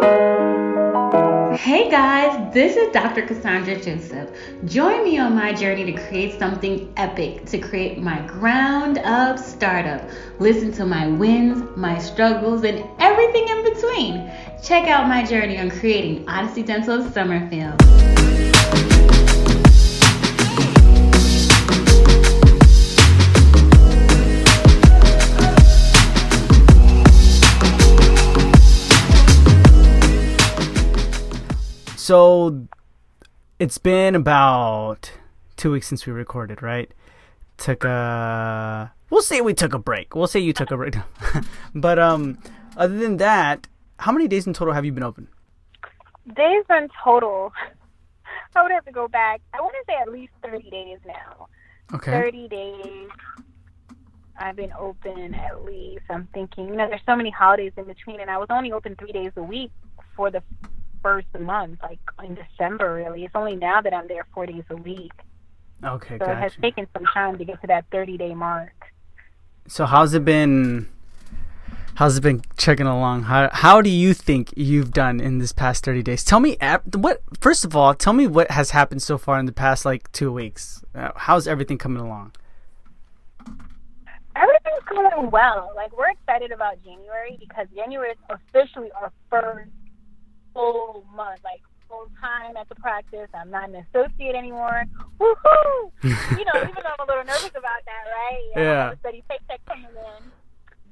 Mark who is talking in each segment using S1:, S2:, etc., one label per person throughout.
S1: Hey guys, this is Dr. Cassandre Joseph. Join me on my journey to create something epic, to create my ground up startup. Listen to my wins, my struggles, and everything in between. Check out my journey on creating Odyssey Dental of Summerfield.
S2: So it's been about two weeks since we recorded, right? Took a we'll say we took a break. We'll say you took a break. but um other than that, how many days in total have you been open?
S3: Days in total. I would have to go back. I want to say at least 30 days now.
S2: Okay.
S3: 30 days. I've been open at least. I'm thinking, you know, there's so many holidays in between, and I was only open three days a week for the first month, like in December, really. It's only now that I'm there four days a week.
S2: Okay,
S3: So it has taken some time to get to that 30 day mark.
S2: So how's it been? How's it been checking along? How how do you think you've done in this past thirty days? Tell me what. First of all, tell me what has happened so far in the past like two weeks. Uh, how's everything coming along?
S3: Everything's going well. Like we're excited about January because January is officially our first full month, like full time at the practice. I'm not an associate anymore. Woohoo! you know, even though I'm a little nervous about that, right? You know,
S2: Yeah.
S3: I have a steady paycheck coming in,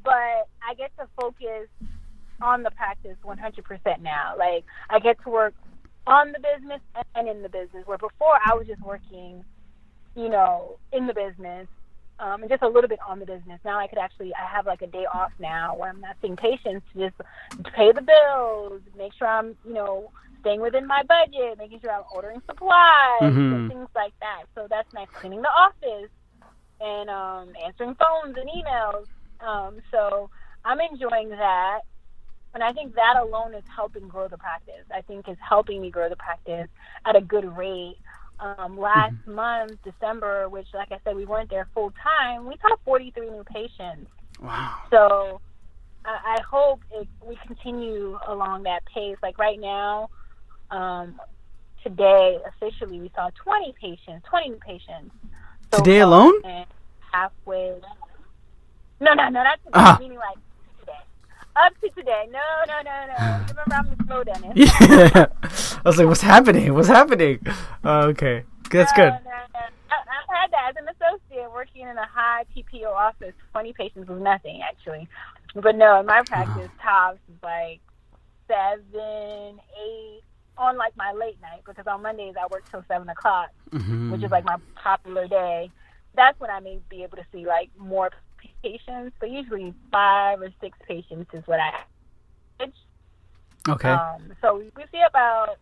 S3: but I get to focus on the practice 100% now. Like I get to work on the business and in the business. Where before I was just working, you know, in the business um, and just a little bit on the business. Now I could actually, I have like a day off now where I'm not seeing patients to just pay the bills, make sure I'm, you know, staying within my budget, making sure I'm ordering supplies
S2: Mhm.
S3: and things like that. So that's nice. Cleaning the office and um, answering phones and emails. Um, so I'm enjoying that. And I think that alone is helping grow the practice. I think is helping me grow the practice at a good rate. Um, last month, December, which, like I said, we weren't there full time, we saw 43 new patients.
S2: Wow.
S3: So I, I hope it, we continue along that pace. Like right now, um, today officially we saw 20 patients, 20 new patients. So
S2: Today alone?
S3: Halfway. No, no, no, not today.
S2: Ah.
S3: Meaning like. Up to today. No, no, no, no. Remember, I'm the slow dentist.
S2: Yeah. I was like, what's happening? What's happening? Uh, okay, that's good.
S3: No, no, no. I, I've had that as an associate working in a high PPO office. 20 patients was nothing, actually. But no, in my practice, tops is like seven, eight on like my late night because on Mondays I work till seven o'clock,
S2: Mhm.
S3: which is like my popular day. That's when I may be able to see like more patients, but usually five or six patients is what I average.
S2: okay.
S3: Um, so we, we see about,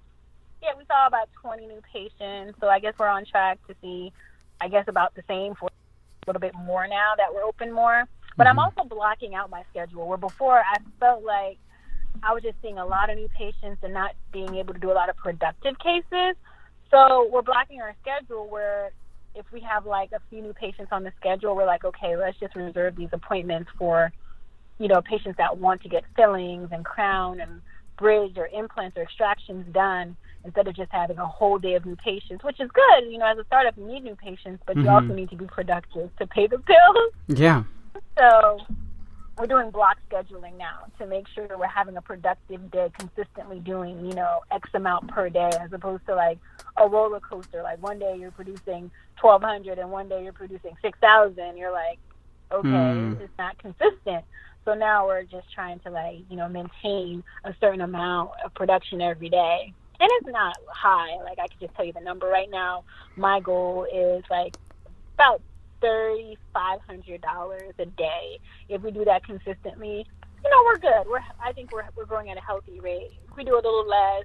S3: yeah, we saw about 20 new patients. So I guess we're on track to see, I guess, about the same for a little bit more now that we're open more. But I'm
S2: Mhm.
S3: also blocking out my schedule where before I felt like I was just seeing a lot of new patients and not being able to do a lot of productive cases. So we're blocking our schedule where if we have like a few new patients on the schedule, we're like, okay, let's just reserve these appointments for, you know, patients that want to get fillings and crown and bridge or implants or extractions done instead of just having a whole day of new patients, which is good. You know, as a startup, you need new patients, but you
S2: Mhm.
S3: also need to be productive to pay the bills.
S2: yeah.
S3: So we're doing block scheduling now to make sure we're having a productive day, consistently doing, you know, X amount per day, as opposed to like a roller coaster. Like one day you're producing twelve hundred, and one day you're producing six thousand. You're like, okay,
S2: Hmm.
S3: it's not consistent. So now we're just trying to like, you know, maintain a certain amount of production every day. And it's not high. Like I could just tell you the number right now. My goal is like about thirty five hundred dollars a day. If we do that consistently, you know, we're good. We're I think we're we're growing at a healthy rate. If we do a little less,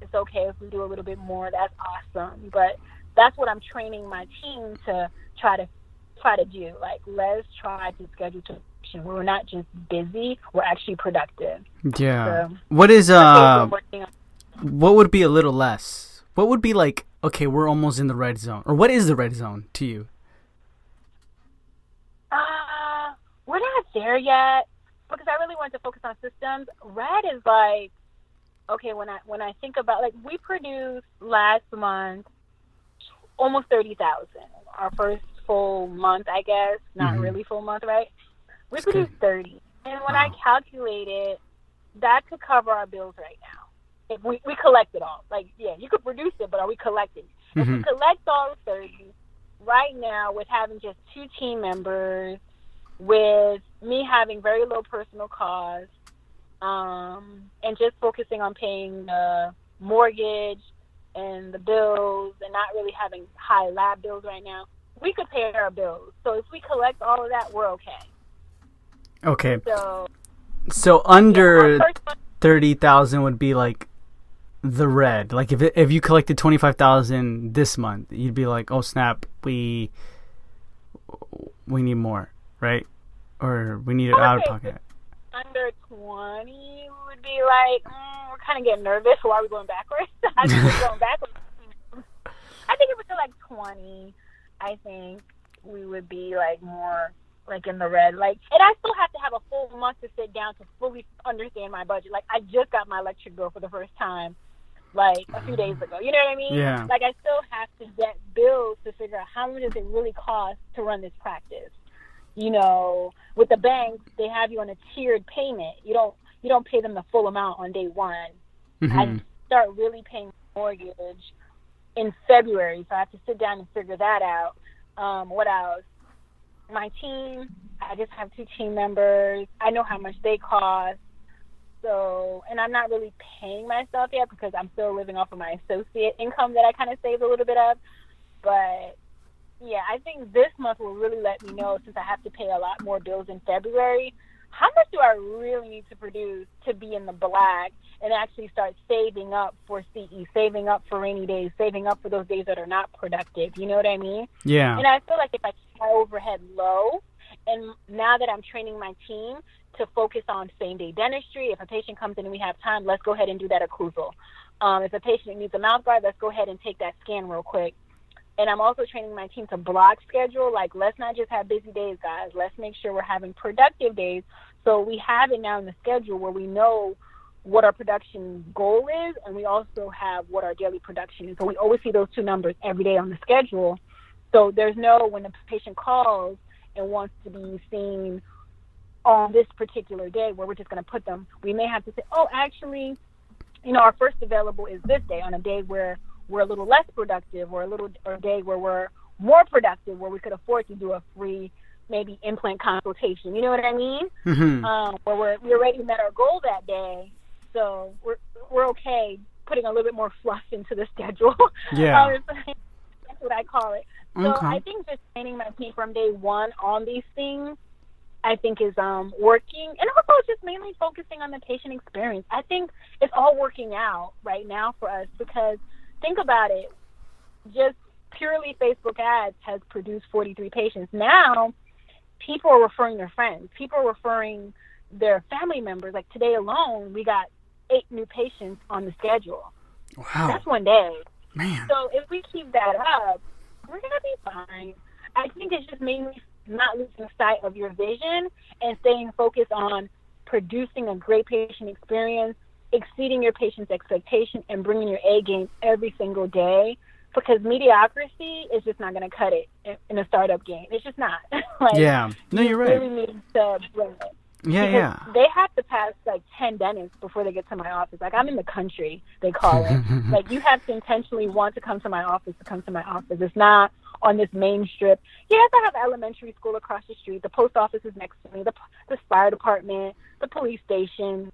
S3: it's okay. If we do a little bit more, that's awesome. But that's what I'm training my team to try to try to do. Like let's try to schedule to we're not just busy, we're actually productive.
S2: Yeah.
S3: So-
S2: What is uh?
S3: we're working on.
S2: What would be a little less? What would be like? Okay, we're almost in the red zone, or what is the red zone to you?
S3: Uh, we're not there yet because I really want to focus on systems. Red is like okay, when I when I think about like we produced last month almost thirty thousand. Our first full month, I guess, not
S2: Mhm.
S3: really full month, right? We
S2: That's
S3: produced
S2: good.
S3: thirty, and when I calculated, that could cover our bills right now. If we we collect it all, like yeah, you could produce it, but are we collecting? If we
S2: Mhm.
S3: collect all thirty, right now with having just two team members, with me having very low personal costs, um, and just focusing on paying the mortgage and the bills and not really having high lab bills right now, we could pay our bills. So if we collect all of that, we're okay.
S2: Okay.
S3: So
S2: So under
S3: month,
S2: thirty thousand would be like the red. Like if it, if you collected twenty five thousand this month, you'd be like, oh snap, we we need more, right? Or we need it out of pocket.
S3: under 20 would be like, mm, we're kind of getting nervous. Why are we going backwards? I think we're going backwards. I think if we like 20, I think we would be like more like in the red. Like, and I still have to have a full month to sit down to fully understand my budget. Like, I just got my electric bill for the first time, like a few days ago. You know what I mean?
S2: Yeah.
S3: Like, I still have to get bills to figure out how much does it really cost to run this practice. You know, with the banks, they have you on a tiered payment. You don't you don't pay them the full amount on day one.
S2: Mhm.
S3: I start really paying mortgage in February, so I have to sit down and figure that out. Um, what else? My team, I just have two team members. I know how much they cost. So, and I'm not really paying myself yet because I'm still living off of my associate income that I kind of saved a little bit of. But yeah, I think this month will really let me know since I have to pay a lot more bills in February. How much do I really need to produce to be in the black and actually start saving up for CE, saving up for rainy days, saving up for those days that are not productive? You know what I mean?
S2: yeah.
S3: And I feel like if I keep my overhead low, and now that I'm training my team to focus on same day dentistry, if a patient comes in and we have time, let's go ahead and do that occlusal. Um, if a patient needs a mouth guard, let's go ahead and take that scan real quick. And I'm also training my team to block schedule. Like, let's not just have busy days, guys. Let's make sure we're having productive days. So we have it now in the schedule where we know what our production goal is, and we also have what our daily production is. So we always see those two numbers every day on the schedule. So there's no when the patient calls and wants to be seen on this particular day where we're just going to put them. We may have to say, oh, actually, you know, our first available is this day on a day where we're a little less productive or a little or a day where we're more productive where we could afford to do a free maybe implant consultation. You know what I mean?
S2: Mhm.
S3: um, where we're, we already met our goal that day, so we're we're okay putting a little bit more fluff into the schedule.
S2: Yeah.
S3: Um, that's what I call it. So
S2: Okay.
S3: I think just training my team from day one on these things, I think is um, working, and also just mainly focusing on the patient experience. I think it's all working out right now for us because think about it, just purely Facebook ads has produced 43 patients. Now people are referring their friends. People are referring their family members. Like today alone, we got eight new patients on the schedule.
S2: wow.
S3: That's one day.
S2: Man.
S3: So if we keep that up, we're gonna be fine. I think it's just mainly not losing sight of your vision and staying focused on producing a great patient experience, exceeding your patient's expectation, and bringing your A game every single day. Because mediocrity is just not going to cut it in- a startup game. It's just not. like,
S2: Yeah. No, you're right.
S3: Really need to bring it.
S2: Yeah,
S3: Because
S2: yeah.
S3: They have to pass like ten dentists before they get to my office. Like I'm in the country, they call it. like you have to intentionally want to come to my office to come to my office. It's not on this main strip. Yes, I have elementary school across the street. The post office is next to me. The the fire department, the police station.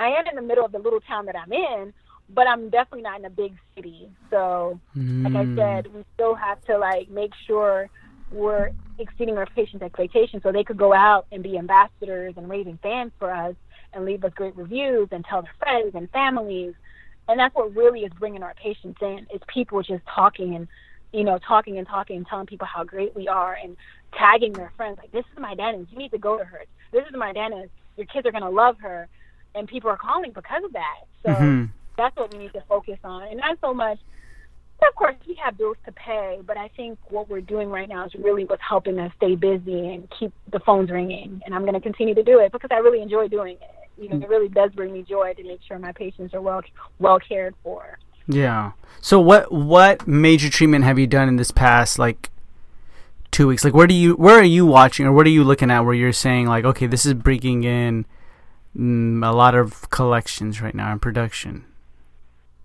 S3: I am in the middle of the little town that I'm in, but I'm definitely not in a big city. So like I
S2: Mm.
S3: said, we still have to like make sure we're exceeding our patients' expectations so they could go out and be ambassadors and raving fans for us and leave us great reviews and tell their friends and families. And that's what really is bringing our patients in. Is people just talking and you know talking and talking and telling people how great we are and tagging their friends like this is my dentist. You need to go to her. This is my dentist. Your kids are gonna love her. And people are calling because of that. So
S2: Mhm.
S3: that's what we need to focus on and not so much of course, we have bills to pay, but I think what we're doing right now is really what's helping us stay busy and keep the phones ringing. And I'm going to continue to do it because I really enjoy doing it. You know, it really does bring me joy to make sure my patients are well well cared for.
S2: Yeah. So what what major treatment have you done in this past like two weeks? Like where do you where are you watching or what are you looking at where you're saying like okay this is breaking in mm, a lot of collections right now in production.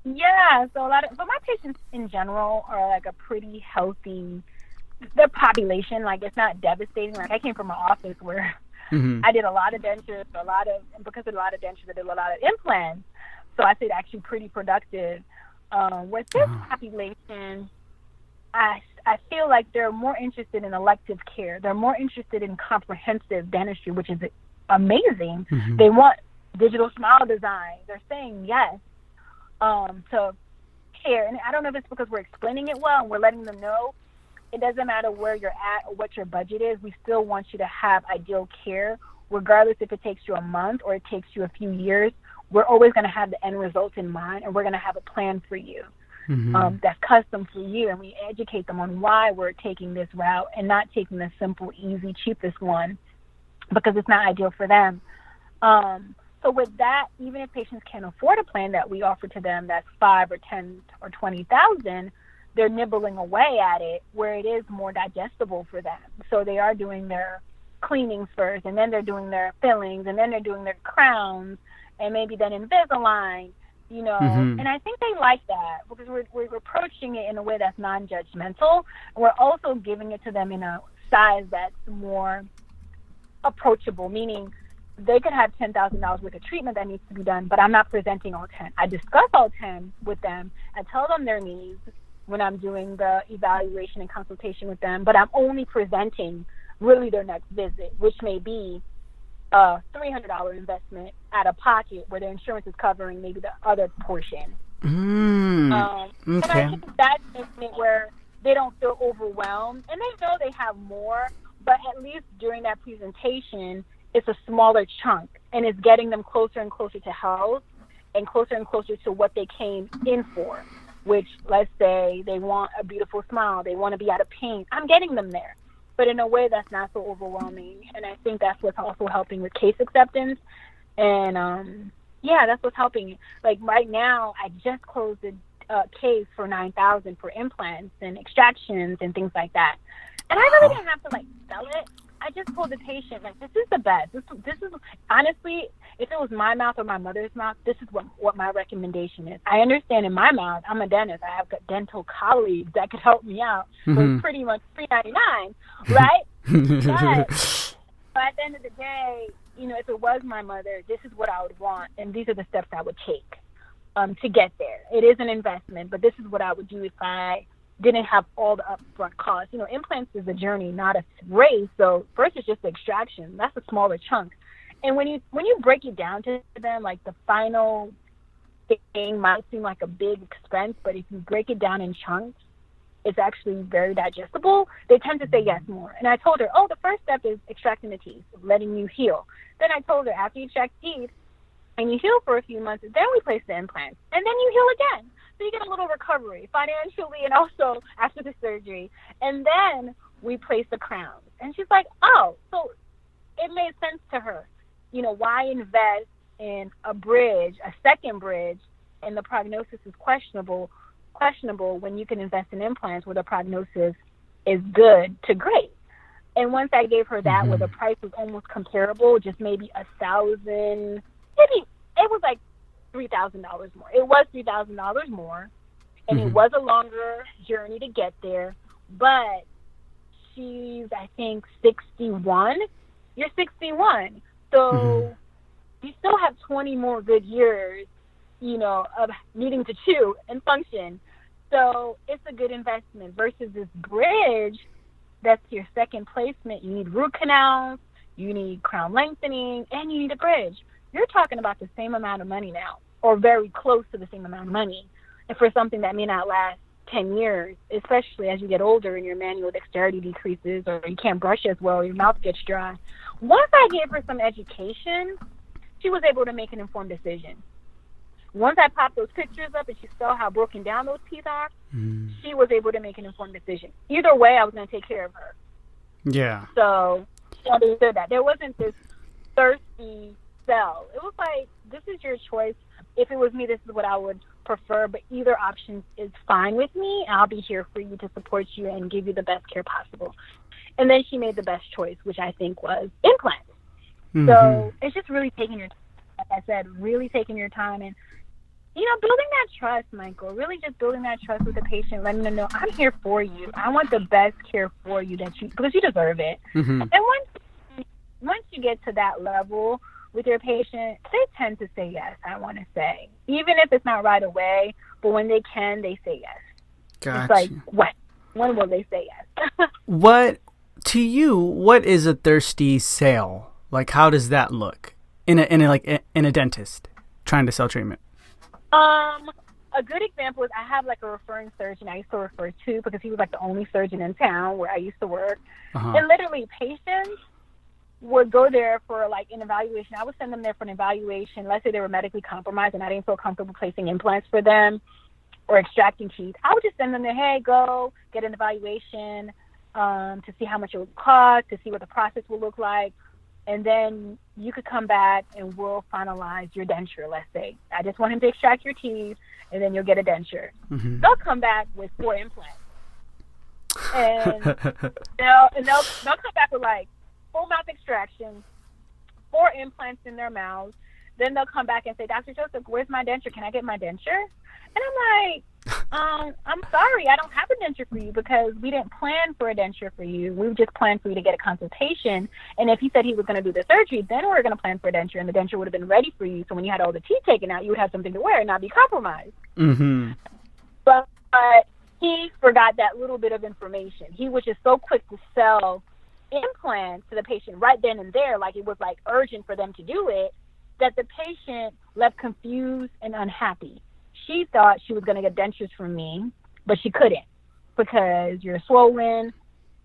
S3: Yeah, so a lot of, but my patients in general are like a pretty healthy. Their population, like it's not devastating. Like I came from an office where mm-hmm. I did a lot of dentures, a lot of, because of a lot of dentures, I did a lot of implants. So I said actually pretty productive. Um, with this uh-huh. population, I I feel like they're more interested in elective care. They're more interested in comprehensive dentistry, which is amazing. Mm-hmm. They want digital smile design. They're saying yes um, to care. And I don't know if it's because we're explaining it well and we're letting them know it doesn't matter where you're at or what your budget is. We still want you to have ideal care, regardless if it takes you a month or it takes you a few years. We're always going to have the end result in mind, and we're going to have a plan for you. Mm-hmm. Um, that's custom for you, and we educate them on why we're taking this route and not taking the simple, easy, cheapest one because it's not ideal for them. Um, so with that, even if patients can't afford a plan that we offer to them that's five or ten or twenty thousand, they're nibbling away at it where it is more digestible for them. So they are doing their cleanings first, and then they're doing their fillings, and then they're doing their crowns, and maybe then Invisalign, you know. Mm-hmm. And I think they like that because we're we're approaching it in a way that's non-judgmental. We're also giving it to them in a size that's more approachable, meaning they could have ten thousand dollars worth of treatment that needs to be done, but I'm not presenting all ten. I discuss all ten with them. I tell them their needs when I'm doing the evaluation and consultation with them, but I'm only presenting really their next visit, which may be a three hundred dollar investment out of pocket where their insurance is covering maybe the other portion.
S2: Mm, um, okay.
S3: And I think that's where they don't feel overwhelmed and they know they have more, but at least during that presentation it's a smaller chunk and it's getting them closer and closer to health and closer and closer to what they came in for which let's say they want a beautiful smile they want to be out of pain. I'm getting them there but in a way that's not so overwhelming and i think that's what's also helping with case acceptance and um yeah that's what's helping. Like right now i just closed a uh, case for 9000 for implants and extractions and things like that and i really didn't have to like sell it I just told the patient, like, this is the best. This, this is honestly, if it was my mouth or my mother's mouth, this is what what my recommendation is. I understand in my mouth, I'm a dentist. I have dental colleagues that could help me out. Mm-hmm. It's pretty much three ninety nine, right? but, but at the end of the day, you know, if it was my mother, this is what I would want, and these are the steps I would take um, to get there. It is an investment, but this is what I would do if I didn't have all the upfront costs. You know, implants is a journey, not a race. So first it's just the extraction. That's a smaller chunk. And when you when you break it down to them, like the final thing might seem like a big expense, but if you break it down in chunks, it's actually very digestible. They tend to say yes more. And I told her, oh, the first step is extracting the teeth, letting you heal. Then I told her after you extract teeth and you heal for a few months, then we place the implants, and then you heal again. So you get a little recovery financially and also after the surgery. And then we place the crowns. And she's like, oh, so it made sense to her. You know, why invest in a bridge, a second bridge, and the prognosis is questionable, questionable when you can invest in implants where the prognosis is good to great. And once I gave her that, mm-hmm. where the price was almost comparable, just maybe a thousand, maybe it was like three thousand dollars more. It was three thousand dollars more, and mm-hmm. it was a longer journey to get there. But she's, I think, sixty-one. You're sixty-one, so mm-hmm. you still have twenty more good years, you know, of needing to chew and function. So it's a good investment versus this bridge. That's your second placement. You need root canals, you need crown lengthening, and you need a bridge you're talking about the same amount of money now or very close to the same amount of money and for something that may not last 10 years, especially as you get older and your manual dexterity decreases or you can't brush as well, your mouth gets dry. Once I gave her some education, she was able to make an informed decision. once I popped those pictures up and she saw how broken down those teeth are,
S2: Mm.
S3: she was able to make an informed decision. Either way, I was going to take care of her.
S2: Yeah.
S3: So she understood that there wasn't this thirsty sell. It was like this is your choice. If it was me, this is what I would prefer. But either option is fine with me. I'll be here for you to support you and give you the best care possible. And then she made the best choice, which I think was implants.
S2: Mhm.
S3: So it's just really taking your, like I said, really taking your time and, you know, building that trust, Michael. Really just building that trust with the patient, letting them know I'm here for you. I want the best care for you that you because you deserve it.
S2: Mhm.
S3: And once once you get to that level with your patient, they tend to say yes. I want to say, even if it's not right away, but when they can, they say yes.
S2: Gotcha.
S3: It's like when when will they say yes?
S2: what to you? What is a thirsty sale? Like, how does that look in a in a like in a dentist trying to sell treatment?
S3: Um, a good example is I have like a referring surgeon I used to refer to because he was like the only surgeon in town where I used to work.
S2: Uh-huh.
S3: And literally, patients would go there for like an evaluation. I would send them there for an evaluation. Let's say they were medically compromised and I didn't feel comfortable placing implants for them or extracting teeth. I would just send them there, hey, go get an evaluation um, to see how much it would cost, to see what the process will look like. And then you could come back and we'll finalize your denture, let's say. I just want him to extract your teeth and then you'll get a denture.
S2: Mhm.
S3: They'll come back with four implants. And they'll and they'll they'll come back with like full mouth extraction, four implants in their mouths. Then they'll come back and say, Dr. Joseph, where's my denture? Can I get my denture? And I'm like, um, I'm sorry, I don't have a denture for you because we didn't plan for a denture for you. We just planned for you to get a consultation. And if he said he was going to do the surgery, then we were going to plan for a denture, and the denture would have been ready for you. So when you had all the teeth taken out, you would have something to wear and not be compromised
S2: hmm
S3: but he forgot that little bit of information. He was just so quick to sell implants to the patient right then and there, like it was like urgent for them to do it, that the patient left confused and unhappy. She thought she was going to get dentures from me, but she couldn't because you're swollen,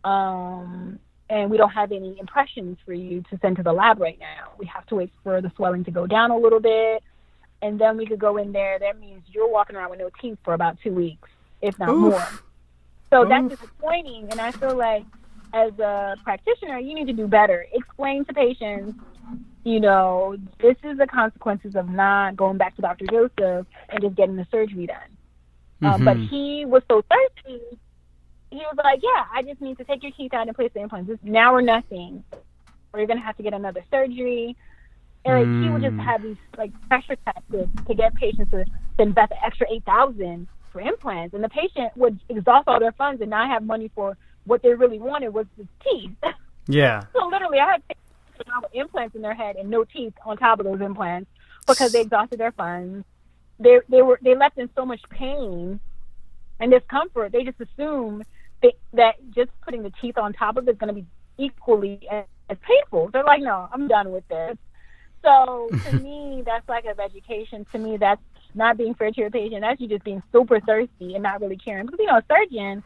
S3: um, and we don't have any impressions for you to send to the lab right now. We have to wait for the swelling to go down a little bit, and then we could go in there. That means you're walking around with no teeth for about two weeks, if not
S2: Oof.
S3: more. So that's disappointing, and I feel like as a practitioner, you need to do better. Explain to patients, you know, this is the consequences of not going back to Dr. Joseph and just getting the surgery done. Um, but
S2: Mhm.
S3: he was so thirsty. He was like, "Yeah, I just need to take your teeth out and place the implants. It's now or nothing, or you're gonna have to get another surgery." And like, he would just
S2: Mm.
S3: have these like pressure tactics to get patients to to invest an extra eight thousand for implants, and the patient would exhaust all their funds and not have money for what they really wanted was the teeth.
S2: Yeah.
S3: so literally, I had patients now with implants in their head and no teeth on top of those implants because they exhausted their funds. They they were they left in so much pain and discomfort. They just assumed that, that just putting the teeth on top of it is going to be equally as, as painful. They're like, no, I'm done with this. So to me, that's lack of education. To me, that's not being fair to your patient. That's you just being super thirsty and not really caring. Because you know, a surgeon,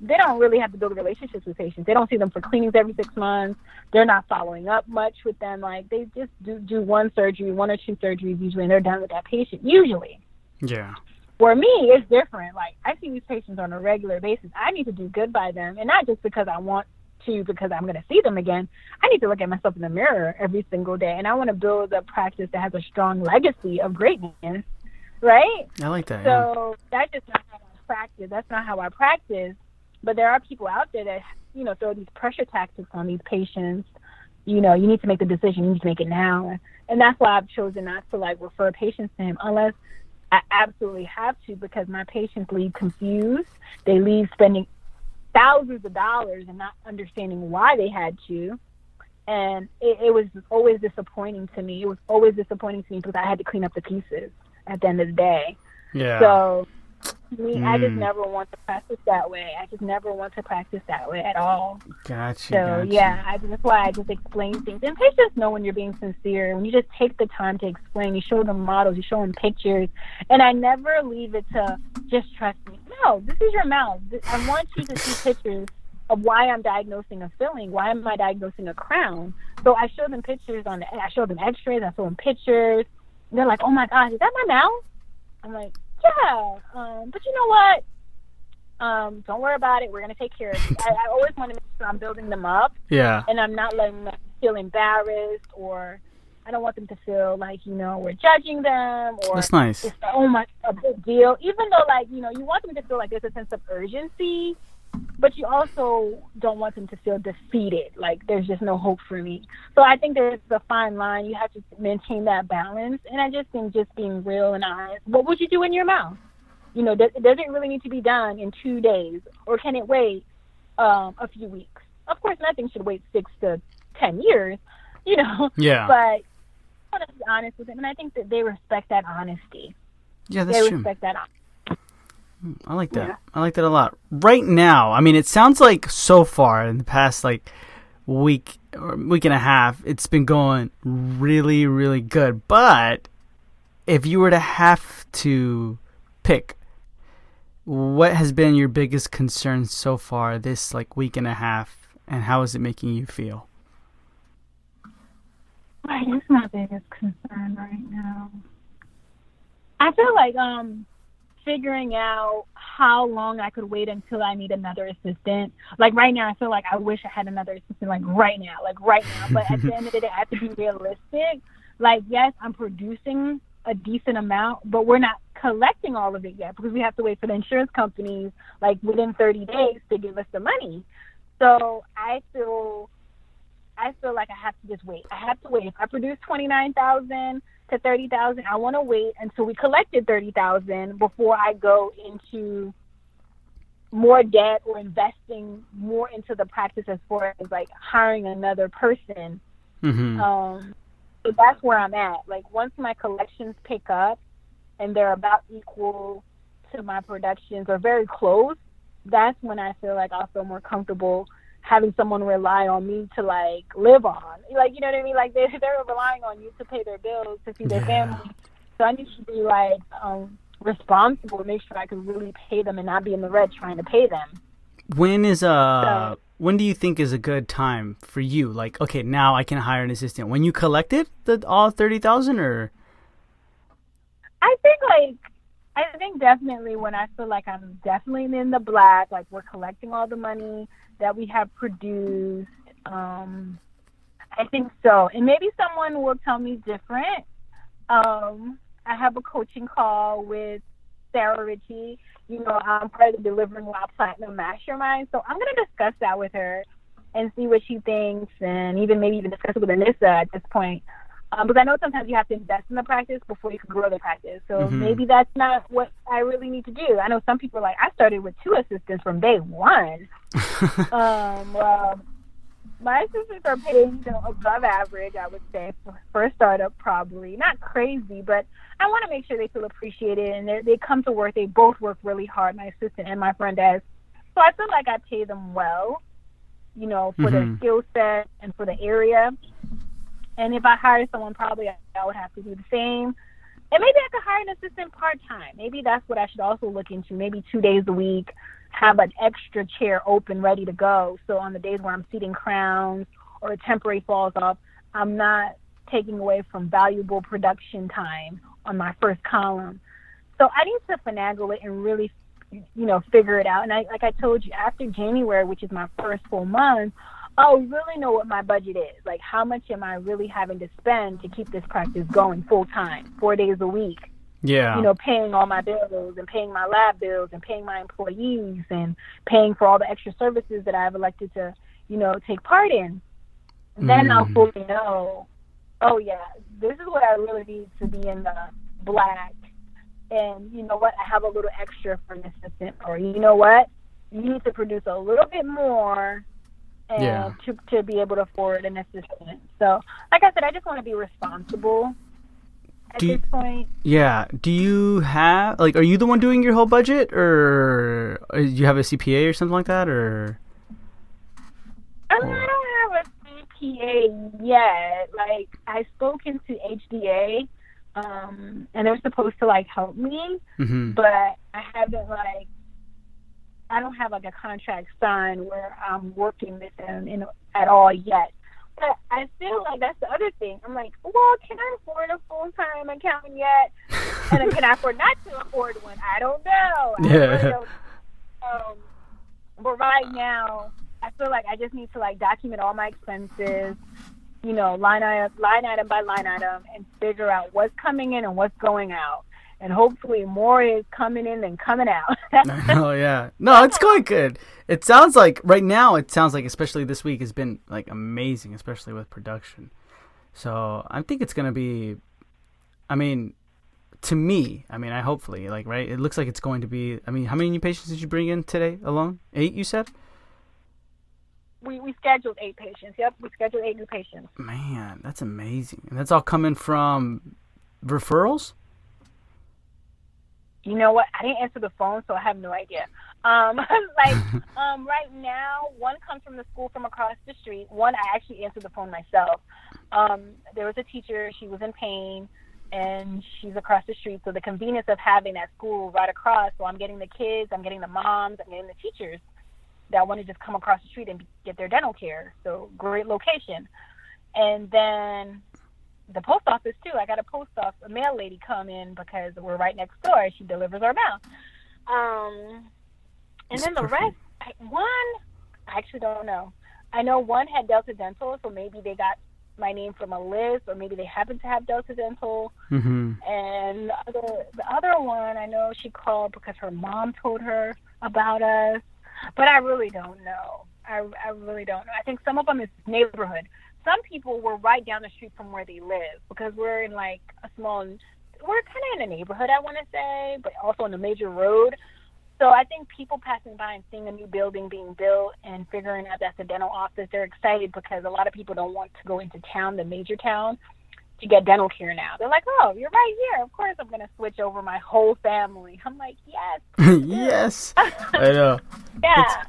S3: they don't really have to build relationships with patients. They don't see them for cleanings every six months. They're not following up much with them. Like they just do do one surgery, one or two surgeries usually, and they're done with that patient usually.
S2: Yeah.
S3: For me, it's different. Like I see these patients on a regular basis. I need to do good by them, and not just because I want to, because I'm going to see them again. I need to look at myself in the mirror every single day, and I want to build a practice that has a strong legacy of greatness, right?
S2: I like that. yeah.
S3: So that's just not how I practice. That's not how I practice. But there are people out there that you know throw these pressure tactics on these patients. You know, you need to make the decision. You need to make it now, and that's why I've chosen not to like refer patients to him unless I absolutely have to because my patients leave confused. They leave spending thousands of dollars and not understanding why they had to. And it, it was always disappointing to me. It was always disappointing to me because I had to clean up the pieces at the end of the day.
S2: yeah.
S3: So, me, I just
S2: Mm.
S3: never want to practice that way. I just never want to practice that way at all.
S2: gotcha.
S3: So,
S2: gotcha.
S3: yeah, I, that's why I just explain things. And patients know when you're being sincere. When you just take the time to explain, you show them models, you show them pictures. And I never leave it to just trust me. No, this is your mouth. I want you to see pictures of why I'm diagnosing a filling. Why am I diagnosing a crown? So I show them pictures on the, I show them x-rays, I show them pictures. And they're like, oh my gosh, is that my mouth? I'm like, yeah, um, but you know what? Um, don't worry about it. We're gonna take care of it. I, I always want to make sure I'm building them up,
S2: Yeah.
S3: and I'm not letting them feel embarrassed, or I don't want them to feel like you know we're judging them, or
S2: That's nice.
S3: it's oh my a big deal. Even though like you know you want them to feel like there's a sense of urgency, but you also don't want them to feel defeated. Like there's just no hope for me. So I think there's a fine line. You have to maintain that balance. And I just think just being real and honest. What would you do in your mouth? You know, does, does it really need to be done in two days, or can it wait um, a few weeks? Of course, nothing should wait six to ten years. You know,
S2: Yeah.
S3: but I want to be honest with them, and I think that they respect that honesty.
S2: yeah,
S3: They
S2: that's true.
S3: respect that.
S2: I like that.
S3: Yeah.
S2: I like that a lot. Right now, I mean, it sounds like so far in the past like week or week and a half, it's been going really, really good. But if you were to have to pick, what has been your biggest concern so far this like week and a half, and how is it making you feel?
S3: Right, it's my biggest concern right now. I feel like um figuring out how long I could wait until I need another assistant. Like right now, I feel like I wish I had another assistant like right now, like right now. But at the end of the day, I have to be realistic. Like yes, I'm producing a decent amount, but we're not collecting all of it yet because we have to wait for the insurance companies like within 30 days to give us the money. So I feel I feel like I have to just wait. I have to wait. If I produce twenty nine thousand to thirty thousand, I want to wait until we collected thirty thousand before I go into more debt or investing more into the practice as far as like hiring another person.
S2: Mm-hmm.
S3: Um, so that's where I'm at. Like once my collections pick up and they're about equal to my productions or very close, that's when I feel like I'll feel more comfortable having someone rely on me to like live on. Like you know what I mean? Like they they're relying on you to pay their bills, to feed their
S2: Yeah.
S3: family. So I need to be like um responsible, and make sure I can really pay them and not be in the red trying to pay them.
S2: When is uh
S3: So-
S2: when do you think is a good time for you? Like, okay, now I can hire an assistant. When you collected the all thirty thousand, or
S3: I think like I think definitely when I feel like I'm definitely in the black, like we're collecting all the money that we have produced. Um I think so. And maybe someone will tell me different. Um I have a coaching call with Sarah Ritchie. You know, I'm part of the Delivering WOW Platinum Mastermind. So I'm gonna discuss that with her and see what she thinks and even maybe even discuss it with Anissa at this point. Um, because I know sometimes you have to invest in the practice before you can grow the practice. So
S2: Mhm.
S3: maybe that's not what I really need to do. I know some people are like, I started with two assistants from day one. um, well, my assistants are paid you know, above average, I would say, for, for a startup, probably. Not crazy, but I want to make sure they feel appreciated and they they come to work. They both work really hard, my assistant and my friend does. So I feel like I pay them well, you know, for their
S2: Mhm.
S3: skill set and for the area. And if I hire someone, probably I, would have to do the same. And maybe I could hire an assistant part time. Maybe that's what I should also look into. Maybe two days a week, have an extra chair open, ready to go. So on the days where I'm seating crowns or a temporary falls off, I'm not taking away from valuable production time on my first column. So I need to finagle it and really, you know, figure it out. And I, like I told you, after January, which is my first full month, I'll really know what my budget is. Like, how much am I really having to spend to keep this practice going full time, four days a week?
S2: yeah,
S3: You know, paying all my bills and paying my lab bills and paying my employees and paying for all the extra services that I've elected to, you know, take part in. Then I'll
S2: Mhm.
S3: fully know, oh, yeah, this is what I really need to be in the black. And you know what? I have a little extra for an assistant. Or you know what? You need to produce a little bit more and
S2: Yeah.
S3: to to be able to afford an assistant. So, like I said, I just want to be responsible at
S2: Do you-
S3: this point.
S2: yeah. Do you have like, are you the one doing your whole budget, or uh, you have a CPA or something like that, or?
S3: I mean, I don't have a CPA yet. Like, I've spoken to HDA, um, and they're supposed to like help me,
S2: hmm
S3: but I haven't like. I don't have like a contract signed where I'm working with them in, at all yet. But I feel like that's the other thing. I'm like, well, can I afford a full time accountant yet? and can I afford not to afford one? I don't know. I
S2: Yeah.
S3: really don't- um, but right now, I feel like I just need to like document all my expenses, you know, line item, line item by line item, and figure out what's coming in and what's going out. And hopefully, more is coming in than coming out.
S2: oh yeah. No, it's going good. It sounds like right now. It sounds like especially this week has been like amazing, especially with production. So I think it's gonna be. I mean, to me, I mean, I hopefully like right. It looks like it's going to be. I mean, how many new patients did you bring in today alone? Eight, you said.
S3: we we scheduled eight patients. Yep, we scheduled eight new patients.
S2: Man, that's amazing, and that's all coming from referrals.
S3: You know what? I didn't answer the phone, so I have no idea. Um, like um, right now, one comes from the school from across the street. One, I actually answered the phone myself. Um, there was a teacher; she was in pain, and she's across the street. So the convenience of having that school right across. So I'm getting the kids, I'm getting the moms, I'm getting the teachers that want to just come across the street and get their dental care. So great location. And then the post office too. I got a post office, a mail lady come in because we're right next door. She delivers our mail. Um, and
S2: That's
S3: then the
S2: perfect.
S3: rest, I, one, I actually don't know. I know one had Delta Dental, so maybe they got my name from a list, or maybe they happen to have Delta Dental.
S2: Mm-hmm.
S3: And the other, the other one, I know she called because her mom told her about us, but I really don't know. I, I really don't know. I think some of them is neighborhood. Some people were right down the street from where they live because we're in like a small, we're kind of in a neighborhood, I want to say, but also on a major road. So I think people passing by and seeing a new building being built and figuring out that's a dental office, they're excited because a lot of people don't want to go into town, the major town, to get dental care now. They're like, oh, you're right here. Of course I'm going to switch over my whole family. I'm like, yes.
S2: yes, I know.
S3: Yeah,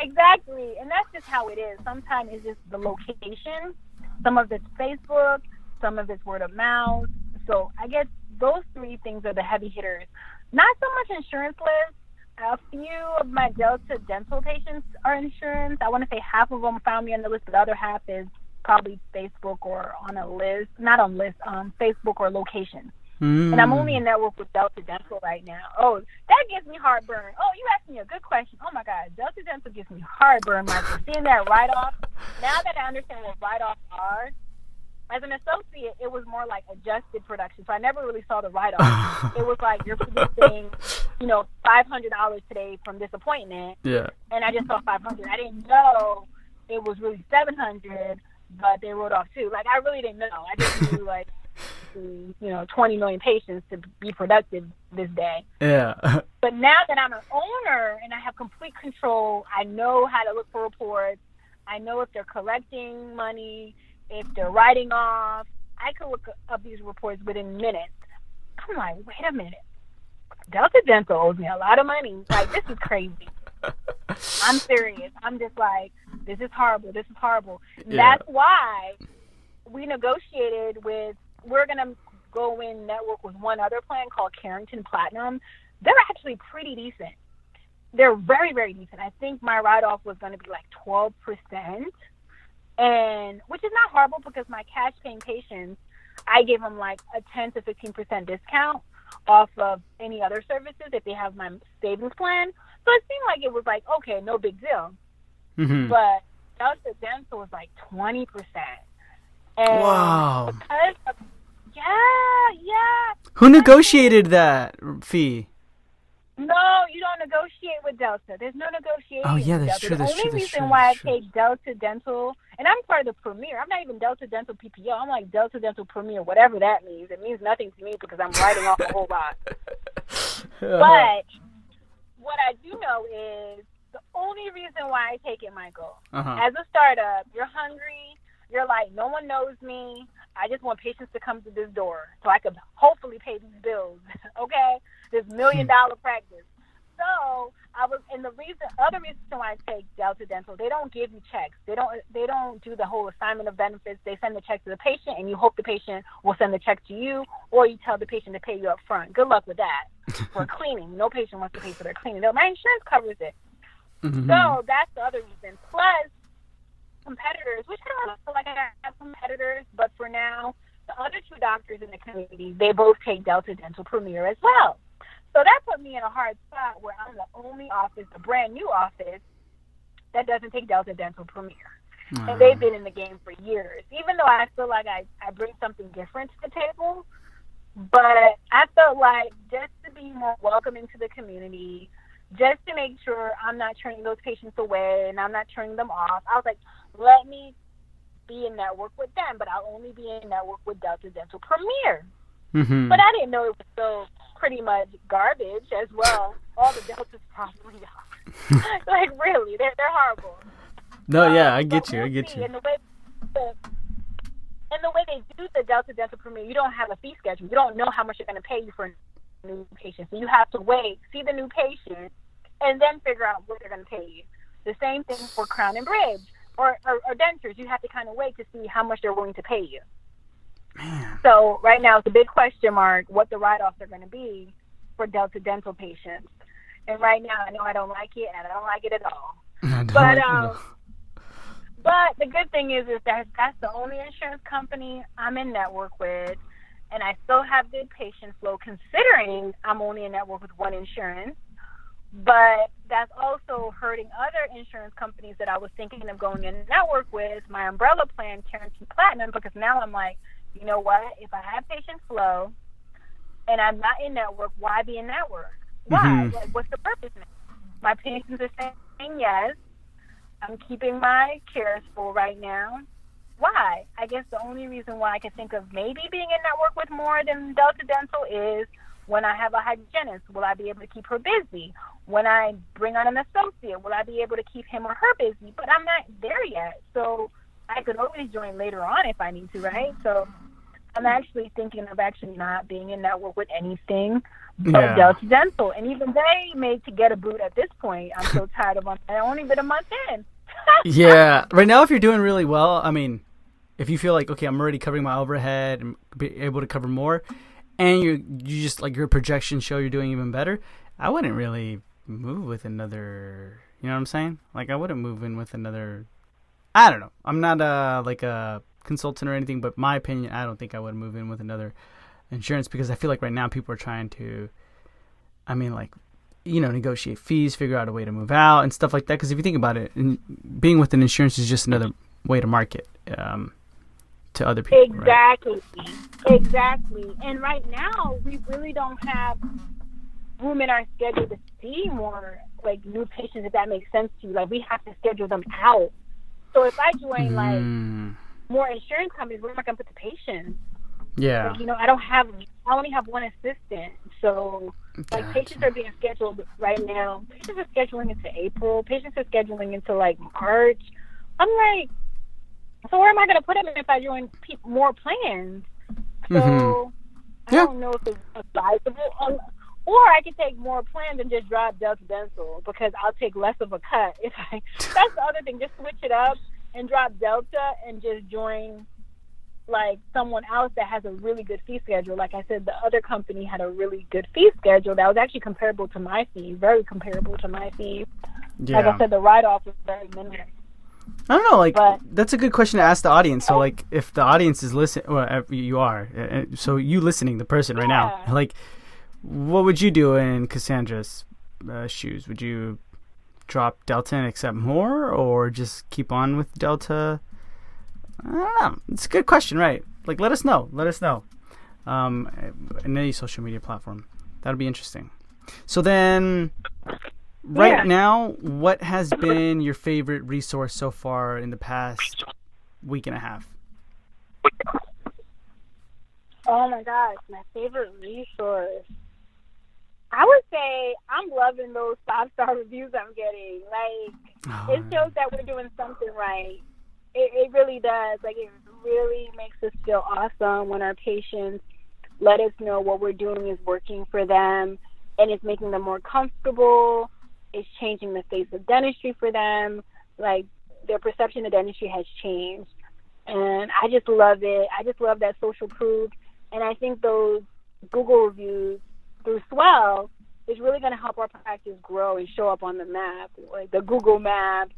S3: exactly. And that's just how it is. Sometimes it's just the location. Some of it's Facebook, some of it's word of mouth. So I guess those three things are the heavy hitters. Not so much insurance lists. A few of my Delta dental patients are insurance. I want to say half of them found me on the list, but the other half is probably Facebook or on a list, not on list, um, Facebook or location. And I'm only mm. in network with Delta Dental right now. Oh, that gives me heartburn. Oh, you asked me a good question. Oh my God, Delta Dental gives me heartburn, Michael. Seeing that write off. Now that I understand what write offs are, as an associate, it was more like adjusted production. So I never really saw the write off. it was like you're producing, you know, five hundred dollars today from this appointment,
S2: yeah.
S3: and I just saw five hundred. I didn't know it was really seven hundred, but they wrote off two. Like I really didn't know. I just knew like to, you know, 20 million patients to be productive this day.
S2: Yeah.
S3: But now that I'm an owner and I have complete control, I know how to look for reports. I know if they're collecting money, if they're writing off. I could look up these reports within minutes. I'm like, wait a minute. Delta Dental owes me a lot of money. Like, this is crazy. I'm serious. I'm just like, this is horrible. This is horrible.
S2: Yeah.
S3: That's why we negotiated with, we're going to go in network with one other plan called Careington Platinum. They're actually pretty decent. They're very, very decent. I think my write off was going to be like 12%, and which is not horrible because my cash paying patients, I give them like a 10 to 15% discount off of any other services if they have my savings plan. So it seemed like it was like, okay, no big deal.
S2: hmm
S3: But Delta Dental was like 20%. And
S2: Wow.
S3: because of, yeah, yeah.
S2: Who negotiated that fee?
S3: No, you don't negotiate with Delta. There's no negotiation.
S2: Oh, yeah, that's true,
S3: The only
S2: true,
S3: reason
S2: true,
S3: why
S2: that's
S3: I
S2: true.
S3: take Delta Dental, and I'm part of the Premier. I'm not even Delta Dental PPO. I'm like Delta Dental Premier, whatever that means. It means nothing to me because I'm writing off a whole lot. But what I do know is the only reason why I take it, Michael,
S2: uh-huh.
S3: as a startup, you're hungry. You're like, no one knows me. I just want patients to come to this door so I could hopefully pay these bills. okay, this million dollar practice. So I was, and the reason, other reason why I take Delta Dental, they don't give you checks. They don't, they don't do the whole assignment of benefits. They send the check to the patient, and you hope the patient will send the check to you, or you tell the patient to pay you up front. Good luck with that. for cleaning, no patient wants to pay for their cleaning. No, my insurance covers it.
S2: Mhm.
S3: So that's the other reason. Plus, competitors, which I don't feel like I have competitors, but for now, the other two doctors in the community, they both take Delta Dental Premier as well. So that put me in a hard spot where I'm the only office, a brand new office, that doesn't take Delta Dental Premier. Uh-huh. And they've been in the game for years. Even though I feel like I, I bring something different to the table, but I felt like just to be more welcoming to the community, just to make sure I'm not turning those patients away and I'm not turning them off, I was like, let me be in network with them, but I'll only be in network with Delta Dental Premier. Mm-hmm. But I didn't know it was so pretty much garbage as well. All the Deltas probably are. like really, they're they're horrible.
S2: No, um, yeah, I get you. We'll I get you.
S3: And the way the, and the way they do the Delta Dental Premier, you don't have a fee schedule. You don't know how much they're going to pay you for a new patient. So you have to wait, see the new patient, and then figure out what they're going to pay you. The same thing for Crown and Bridge or, or, or dentures. You have to kind of wait to see how much they're willing to pay you. Man. So right now it's a big question mark what the write-offs are going to be for Delta dental patients. And right now I know I don't like it and I don't like it at all. but um, but the good thing is is that that's the only insurance company I'm in network with, and I still have good patient flow considering I'm only in network with one insurance. But that's also hurting other insurance companies that I was thinking of going in network with, my umbrella plan, Guarantee Platinum, because now I'm like, you know what? If I have patient flow and I'm not in network, why be in network? Why? Mm-hmm. Like, what's the purpose now? My patients are saying yes. I'm keeping my cares full right now. Why? I guess the only reason why I can think of maybe being in network with more than Delta Dental is when I have a hygienist, will I be able to keep her busy? When I bring on an associate, will I be able to keep him or her busy? But I'm not there yet. So I could always join later on if I need to, right? So I'm actually thinking of actually not being in network with anything but yeah. Delta Dental. And even they made to get a boot at this point. I'm so tired of them. I only been a month in.
S2: yeah. Right now, if you're doing really well, I mean, if you feel like, okay, I'm already covering my overhead and be able to cover more, and you you just like your projections show you're doing even better, I wouldn't really move with another. You know what I'm saying? Like I wouldn't move in with another. I don't know. I'm not a like a consultant or anything, but my opinion, I don't think I would move in with another insurance because I feel like right now people are trying to. I mean, like you know, negotiate fees, figure out a way to move out and stuff like that. Because if you think about it, being with an insurance is just another way to market. Um, to other people.
S3: Exactly. Right? Exactly. And right now, we really don't have room in our schedule to see more like new patients, if that makes sense to you. Like we have to schedule them out. So if I join mm. like more insurance companies, where am I going to put the patients?
S2: Yeah.
S3: Like, you know, I don't have. I only have one assistant, so like gotcha. patients are being scheduled right now. Patients are scheduling into April. Patients are scheduling into like March. I'm like, so where am I going to put them if I join pe- more plans? So mm-hmm. I don't know if it's advisable. Um, or I could take more plans and just drop Delta Dental because I'll take less of a cut if I. That's the other thing. Just switch it up and drop Delta and just join like someone else that has a really good fee schedule. Like I said, the other company had a really good fee schedule that was actually comparable to my fee, very comparable to my fee. Yeah. Like I said, the write off was very minimal.
S2: I don't know. Like but, that's a good question to ask the audience. So like, if the audience is listening, well, you are. Uh, uh, so you listening, the person right now, like, what would you do in Cassandra's uh, shoes? Would you drop Delta and accept more, or just keep on with Delta? I don't know. It's a good question, right? Like, let us know. Let us know. Um, in any social media platform, that'll be interesting. So then, right yeah. now, what has been your favorite resource so far in the past week and a half?
S3: Oh my gosh, my favorite resource. I would say I'm loving those five star reviews I'm getting. Like oh, it shows that we're doing something right. It, it really does. Like it really makes us feel awesome when our patients let us know what we're doing is working for them and it's making them more comfortable it's changing the face of dentistry for them. Like their perception of dentistry has changed. And I just love it. I just love that social proof. And I think those Google reviews through Swell is really going to help our practice grow and show up on the map, like the Google map,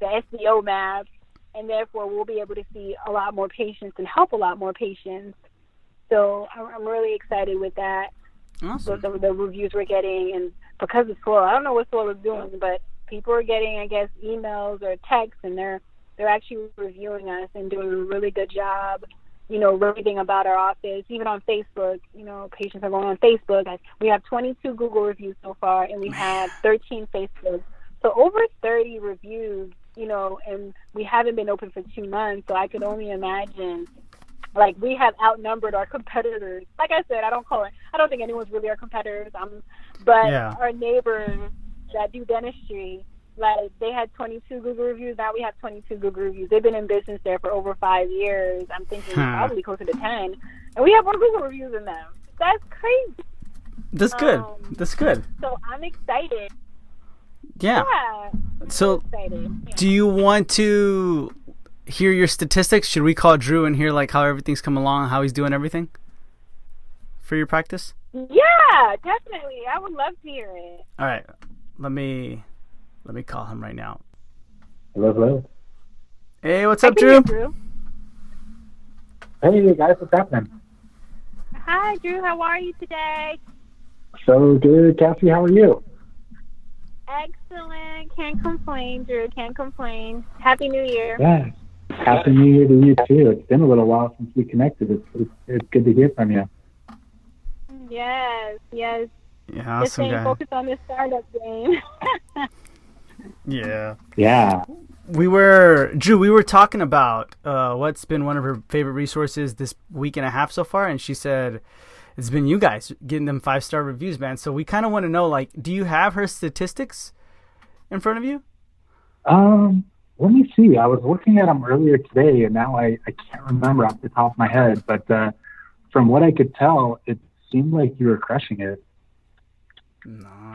S3: the SEO map. and therefore we'll be able to see a lot more patients and help a lot more patients. So I'm, I'm really excited with that.
S2: Awesome.
S3: The, the, the reviews we're getting, and because of Swell, I don't know what is doing, but people are getting, I guess, emails or texts, and they're they're actually reviewing us and doing a really good job. You know, reading about our office, even on Facebook. You know, patients are going on Facebook. We have 22 Google reviews so far, and we have 13 Facebook. So over 30 reviews. You know, and we haven't been open for two months, so I could only imagine like we have outnumbered our competitors. Like I said, I don't call it. I don't think anyone's really our competitors. Um, but
S2: Yeah.
S3: our neighbors that do dentistry, like they had 22 Google reviews. Now we have 22 Google reviews. They've been in business there for over five years. I'm thinking probably closer to 10, and we have more Google reviews than them. That's crazy.
S2: That's good.
S3: Um,
S2: That's good.
S3: So I'm excited.
S2: Yeah.
S3: Yeah. I'm
S2: So,
S3: excited. Yeah.
S2: do you want to hear your statistics? Should we call Drew and hear like how everything's come along, how he's doing everything for your practice?
S3: Yeah, definitely. I would love to hear it.
S2: All right. Let me let me call him right now.
S4: Hello, hello.
S2: Hey, what's up, Drew?
S3: Drew.
S4: Hey guys, what's happening?
S3: Hi, Drew. How are you today?
S4: So good, Cassie. How are you?
S3: Excellent. Can't complain, Drew. Can't complain. Happy New Year.
S4: Yeah. Happy New Year to you too. It's been a little while since we connected. It's it's, it's good to hear from you.
S3: Yes, yes.
S2: Yeah,
S3: Just
S2: awesome
S3: staying
S2: guy.
S3: focused on this startup game.
S2: Yeah.
S4: Yeah.
S2: We were Drew. We were talking about uh, what's been one of her favorite resources this week and a half so far, and she said it's been you guys getting them five star reviews, man. So we kind of want to know, like, do you have her statistics in front of you?
S4: Um. Let me see. I was looking at them earlier today, and now I, I can't remember off the top of my head. But uh, from what I could tell, it seemed like you were crushing it.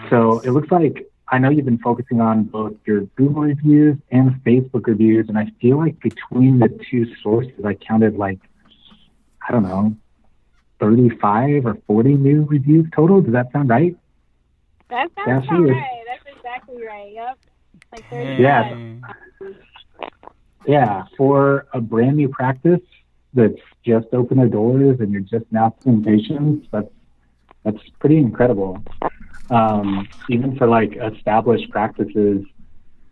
S4: So it looks like I know you've been focusing on both your Google reviews and Facebook reviews, and I feel like between the two sources, I counted like I don't know, thirty-five or forty new reviews total. Does that sound right?
S3: that sounds
S4: That's
S3: right. That's exactly right. Yep. Like 35.
S4: Yeah. Yeah, for a brand new practice that's just opened their doors and you're just now seeing patients, that's that's pretty incredible. Um, even for like established practices,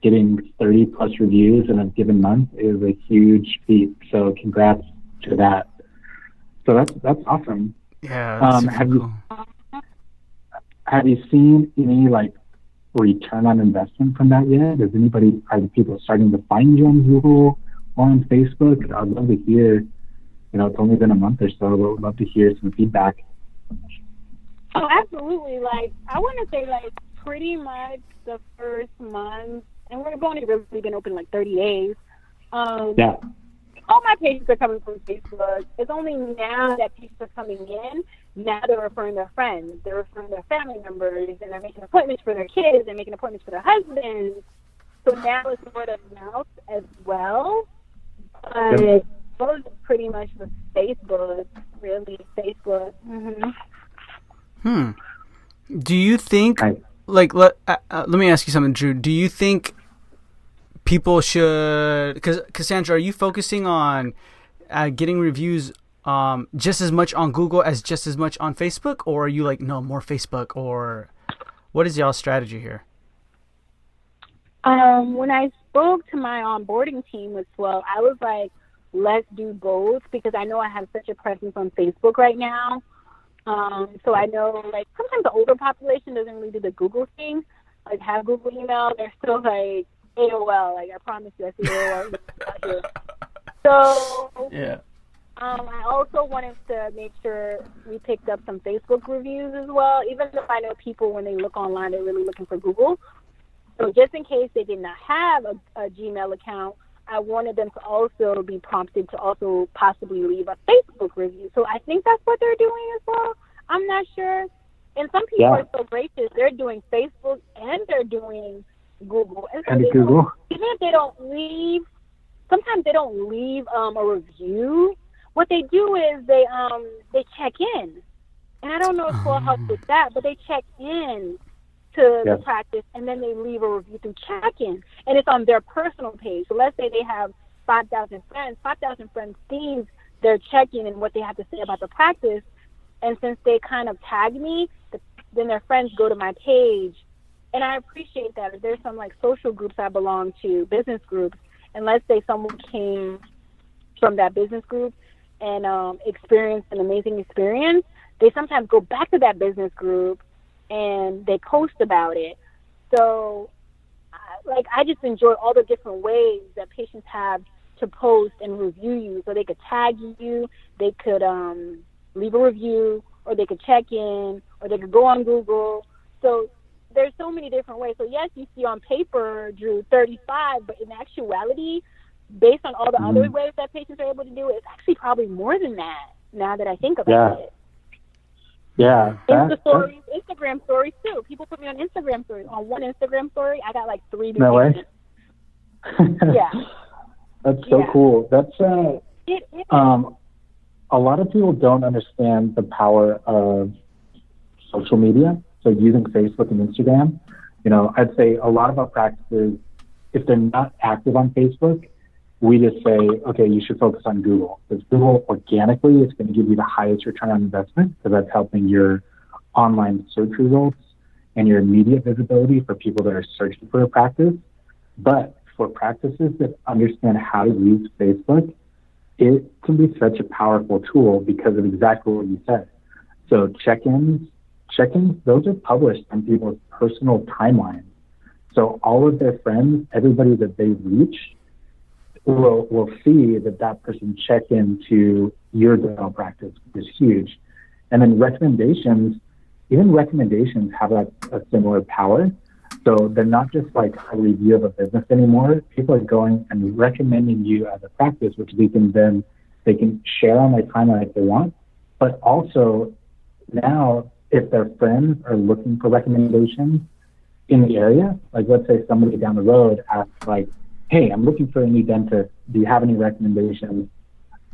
S4: getting 30 plus reviews in a given month is a huge feat. So congrats to that. So that's that's awesome.
S2: Yeah. that's
S4: Um,
S2: super
S4: have you- Have you seen any like return on investment from that yet? Is anybody are the people starting to find you on Google or on Facebook? I'd love to hear. You know, it's only been a month or so, but would love to hear some feedback.
S3: Oh, absolutely. Like, I want to say, like, pretty much the first month, and we've only really been open like 30 days. Um,
S4: Yeah.
S3: all my pages are coming from Facebook. It's only now that patients are coming in. Now they're referring their friends, they're referring their family members, and they're making appointments for their kids, they're making appointments for their husbands. So now it's word of mouth as well. But
S4: Yep.
S3: those are pretty much with Facebook, really Facebook. hmm
S2: Hmm. Do you think,
S4: Right.
S2: like, let uh, uh, let me ask you something, Drew? Do you think people should? Because Cassandra, are you focusing on uh, getting reviews um, just as much on Google as just as much on Facebook, or are you like, no, more Facebook, or what is y'all strategy here?
S3: Um, when I spoke to my onboarding team as well, I was like, let's do both because I know I have such a presence on Facebook right now. Um, so I know like sometimes the older population doesn't really do the Google thing, like have Google email. They're still like AOL. Like I promise you, I see AOL. So
S2: Yeah.
S3: Um, I also wanted to make sure we picked up some Facebook reviews as well, even if I know people when they look online, they're really looking for Google. So just in case they did not have a, a Gmail account, I wanted them to also be prompted to also possibly leave a Facebook review. So I think that's what they're doing as well. I'm not sure. And some people
S4: Yeah.
S3: are so gracious; they're doing Facebook and they're doing Google. And so
S4: And
S3: they
S4: Google.
S3: even if they don't leave, sometimes they don't leave um, a review. What they do is they um they check in, and I don't know if Full helps with that, but they check in to the practice, and then they leave a review through check-in, and it's on their personal page. So let's say they have 5,000 friends. 5,000 friends sees their check-in and what they have to say about the practice, and since they kind of tag me, the, then their friends go to my page, and I appreciate that. If there's some like social groups I belong to, business groups, and let's say someone came from that business group and um, experienced an amazing experience, they sometimes go back to that business group and they post about it. So, like, I just enjoy all the different ways that patients have to post and review you. So they could tag you, they could um, leave a review, or they could check in, or they could go on Google. So there's so many different ways. So yes, you see on paper, Drew, 35, but in actuality, based on all the mm-hmm. other ways that patients are able to do it, it's actually probably more than that. Now that I think about
S4: yeah.
S3: it.
S4: Yeah.
S3: Insta stories, Instagram stories too. People put me on Instagram stories. On one Instagram story, I got like three new
S4: No way.
S3: yeah.
S4: That's so
S3: yeah.
S4: cool. That's uh
S3: it, it,
S4: um a lot of people don't understand the power of social media. So using Facebook and Instagram. You know, I'd say a lot of our practices, if they're not active on Facebook, we just say, okay, you should focus on Google because Google organically is going to give you the highest return on investment because that's helping your online search results and your immediate visibility for people that are searching for a practice. But for practices that understand how to use Facebook, it can be such a powerful tool because of exactly what you said. So check-ins, check-ins, those are published on people's personal timelines. So all of their friends, everybody that they reach, will will see that that person check into your dental practice, is huge. And then recommendations, even recommendations have a, a similar power. So they're not just like a review of a business anymore. People are going and recommending you as a practice, which they can then they can share on their timeline if they want. But also now, if their friends are looking for recommendations in the area, like let's say somebody down the road asks like, hey, I'm looking for a new dentist. Do you have any recommendations?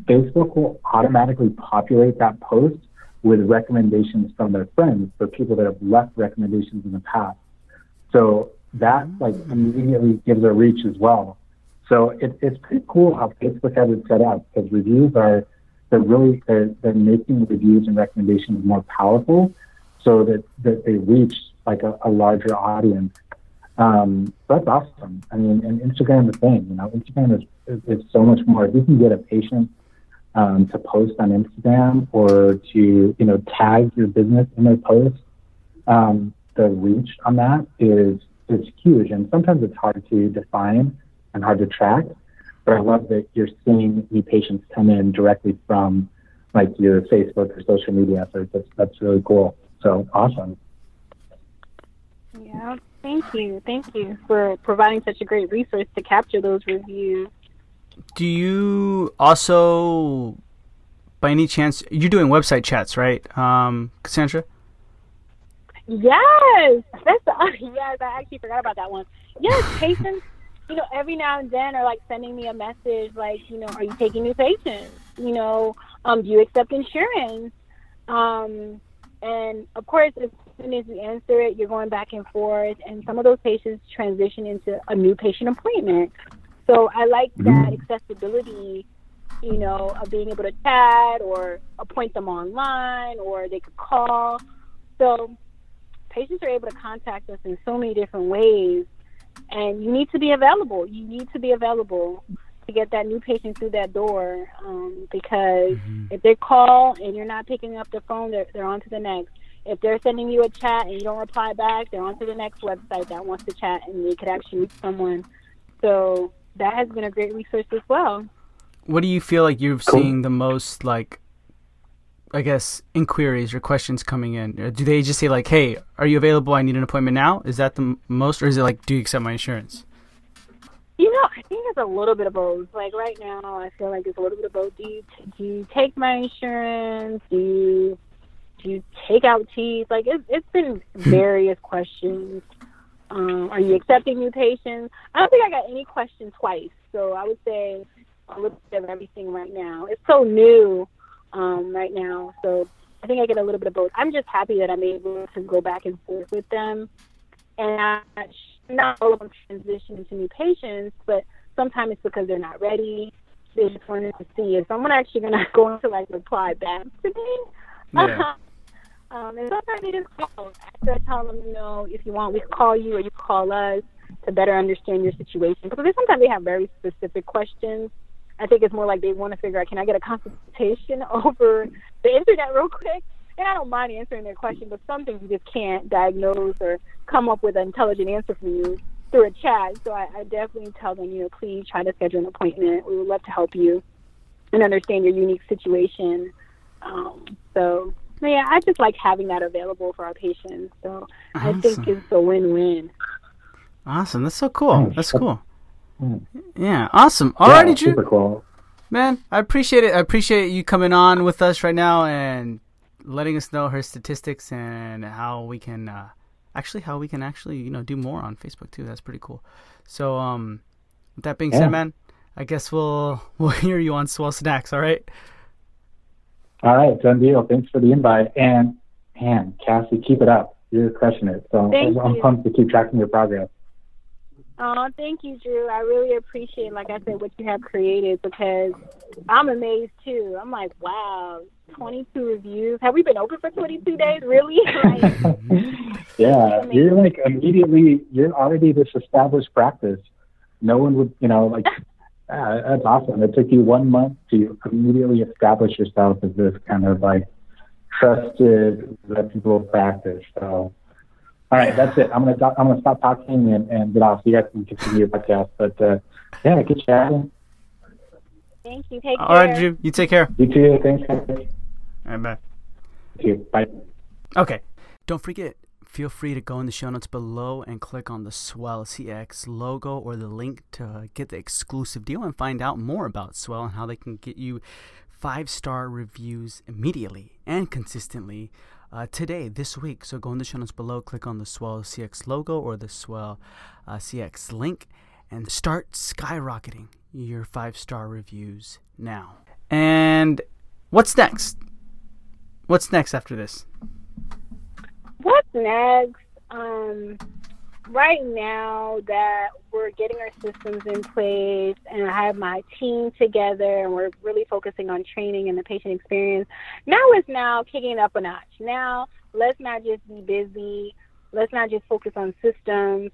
S4: Facebook will automatically populate that post with recommendations from their friends for people that have left recommendations in the past. So that like mm. immediately gives a reach as well. So it, it's pretty cool how Facebook has it set up because reviews are they're really they're, they're making reviews and recommendations more powerful so that, that they reach like a, a larger audience um, that's awesome. I mean, and Instagram the same. You know, Instagram is, is, is so much more. If you can get a patient um, to post on Instagram or to you know tag your business in their post, um, the reach on that is is huge. And sometimes it's hard to define and hard to track. But I love that you're seeing new patients come in directly from like your Facebook or social media. So that's that's really cool. So awesome.
S3: Yeah. Thank you. Thank you for providing such a great resource to capture those reviews.
S2: Do you also, by any chance, you're doing website chats, right, um, Cassandra?
S3: Yes, that's the, yes. I actually forgot about that one. Yes, patients. you know, every now and then are like sending me a message, like, you know, are you taking new patients? You know, um, do you accept insurance? Um, and of course, if soon as you answer it, you're going back and forth, and some of those patients transition into a new patient appointment. So I like mm-hmm. that accessibility, you know, of being able to chat or appoint them online or they could call. So patients are able to contact us in so many different ways, and you need to be available. You need to be available to get that new patient through that door um, because mm-hmm. if they call and you're not picking up the phone, they're, they're on to the next if they're sending you a chat and you don't reply back, they're on to the next website that wants to chat and they could actually reach someone. So that has been a great resource as well.
S2: What do you feel like you're cool. seeing the most like I guess inquiries or questions coming in? Do they just say like, "Hey, are you available? I need an appointment now." Is that the most, or is it like, "Do you accept my insurance?"
S3: You know, I think it's a little bit of both. Like right now, I feel like it's a little bit of both. Do you, do you take my insurance? Do you do you take out teeth? Like it's it's been various questions. Um, are you accepting new patients? I don't think I got any questions twice. So I would say a little bit of everything right now. It's so new um, right now. So I think I get a little bit of both. I'm just happy that I'm able to go back and forth with them. And not all of them transition to new patients, but sometimes it's because they're not ready. They just wanted to see if So I'm actually gonna go into like reply back today.
S2: Yeah.
S3: Um, and sometimes they just call. After I tell them, you know, if you want, we can call you or you call us to better understand your situation. Because they, sometimes they have very specific questions. I think it's more like they want to figure out, can I get a consultation over the internet real quick? And I don't mind answering their question, but some things you just can't diagnose or come up with an intelligent answer for you through a chat. So I, I definitely tell them, you know, please try to schedule an appointment. We would love to help you and understand your unique situation. Um, so yeah, I just like having that available for our patients. So I think it's a win-win.
S2: Awesome. That's so cool. That's cool.
S4: Mm.
S2: Yeah. Awesome.
S4: Yeah,
S2: Alrighty, Drew.
S4: super cool.
S2: Man, I appreciate it. I appreciate you coming on with us right now and letting us know her statistics and how we can uh, actually how we can actually you know do more on Facebook too. That's pretty cool. So um, with that being
S4: Yeah.
S2: said, man, I guess we'll we'll hear you on Swell Snacks. All right.
S4: All right, done deal. Thanks for the invite. And man, Cassie, keep it up. You're crushing it. So
S3: Thank
S4: I'm
S3: you.
S4: pumped to keep tracking your progress.
S3: Oh, thank you, Drew. I really appreciate, like I said, what you have created because I'm amazed too. I'm like, wow, 22 reviews. Have we been open for 22 days? Really? Like,
S4: yeah, you're like immediately, you're already this established practice. No one would, you know, like, ah, that's awesome. It took you one month to immediately establish yourself as this kind of like trusted, reputable practice. So, all right, that's it. I'm gonna do- I'm gonna stop talking and, and get off. So you guys can continue your podcast. But uh, yeah, good chatting.
S3: thank you. Take
S2: All
S3: care.
S2: right, Drew. You take care.
S4: You too. Thanks.
S2: All right, bye.
S4: You. Bye.
S2: Okay. Don't forget, feel free to go in the show notes below and click on the Swell CX logo or the link to get the exclusive deal and find out more about Swell and how they can get you five star reviews immediately and consistently uh, today, this week. So go in the show notes below, click on the Swell CX logo or the Swell uh, CX link, and start skyrocketing your five star reviews now. And what's next? What's next after this?
S3: What's next? Um, right now that we're getting our systems in place and I have my team together and we're really focusing on training and the patient experience, now it's now kicking up a notch. Now let's not just be busy. Let's not just focus on systems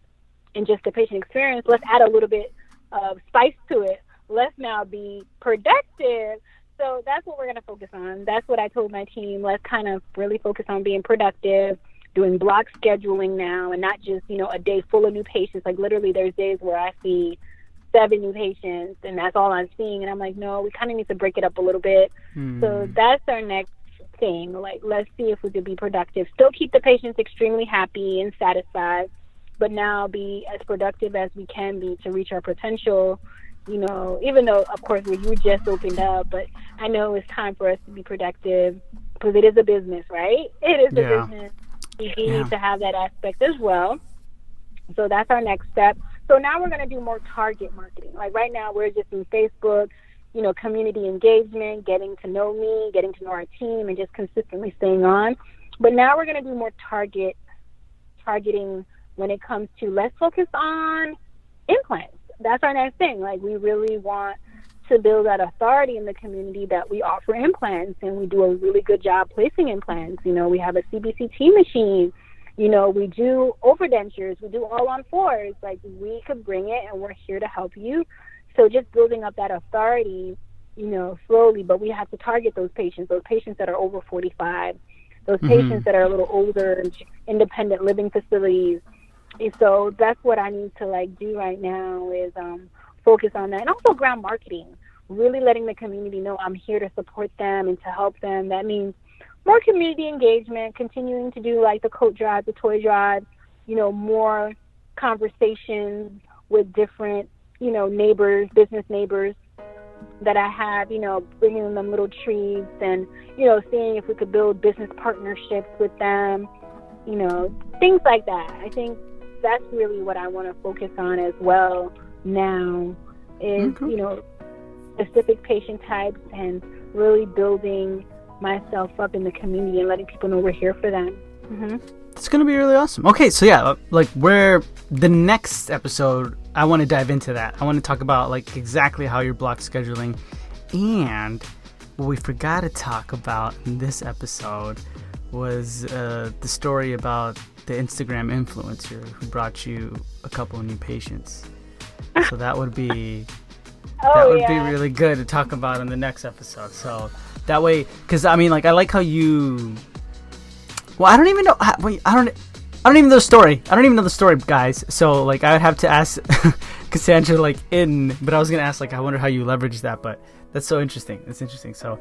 S3: and just the patient experience. Let's add a little bit of spice to it. Let's now be productive. So that's what we're going to focus on. That's what I told my team. Let's kind of really focus on being productive, doing block scheduling now, and not just, you know, a day full of new patients. Like literally, there's days where I see seven new patients, and that's all I'm seeing. And I'm like, no, we kind of need to break it up a little bit.
S2: Hmm.
S3: So that's our next thing. Like, let's see if we could be productive. Still keep the patients extremely happy and satisfied, but now be as productive as we can be to reach our potential. You know, even though, of course, we just opened up, but I know it's time for us to be productive because it is a business, right? It is
S2: Yeah.
S3: a business. We do
S2: Yeah.
S3: need to have that aspect as well. So that's our next step. So now we're going to do more target marketing. Like right now, we're just in Facebook, you know, community engagement, getting to know me, getting to know our team, and just consistently staying on. But now we're going to do more target targeting when it comes to let's focus on implants. That's our next thing. Like we really want to build that authority in the community that we offer implants and we do a really good job placing implants. You know, we have a CBCT machine. You know, we do overdentures, we do all on fours. Like we could bring it and we're here to help you. So just building up that authority, you know, slowly, but we have to target those patients, those patients that are over 45, those
S2: Mhm.
S3: patients that are a little older, independent living facilities. And so that's what I need to like do right now is um, focus on that, and also ground marketing. Really letting the community know I'm here to support them and to help them. That means more community engagement, continuing to do like the coat drive, the toy drive, you know, more conversations with different, you know, neighbors, business neighbors that I have, you know, bringing them little treats and, you know, seeing if we could build business partnerships with them, you know, things like that. I think that's really what I want to focus on as well now is,
S2: Okay.
S3: you know, specific patient types and really building myself up in the community and letting people know we're here for them. hmm
S2: It's gonna be really awesome. Okay, so yeah, like where the next episode I want to dive into that. I want to talk about like exactly how you're block scheduling, and what we forgot to talk about in this episode was uh, the story about the Instagram influencer who brought you a couple of new patients. So that would be
S3: Oh,
S2: that would
S3: yeah.
S2: be really good to talk about in the next episode. So that way, because I mean, like, I like how you. Well, I don't even know. I- Wait, I don't. I don't even know the story. I don't even know the story, guys. So like, I would have to ask Cassandra like in, but I was gonna ask like, I wonder how you leverage that. But that's so interesting. That's interesting. So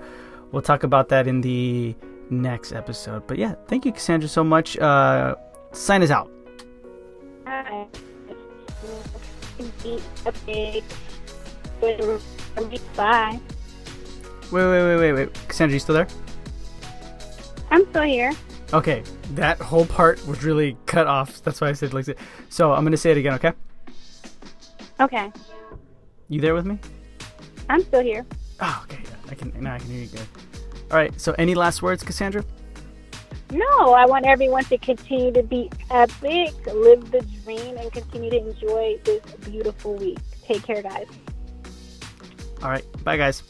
S2: we'll talk about that in the next episode. But yeah, thank you, Cassandra, so much. Uh, sign us out.
S3: Hi. Bye.
S2: Wait, wait, wait, wait, wait. Cassandra, you still there?
S3: I'm still here.
S2: Okay, that whole part was really cut off. That's why I said like. that. So I'm gonna say it again. Okay,
S3: Okay.
S2: you there with me?
S3: I'm still here.
S2: Oh, okay. Yeah, I can now. I can hear you good. All right. So any last words, Cassandra?
S3: No, I want everyone to continue to be epic, live the dream, and continue to enjoy this beautiful week. Take care, guys.
S2: All right. Bye, guys.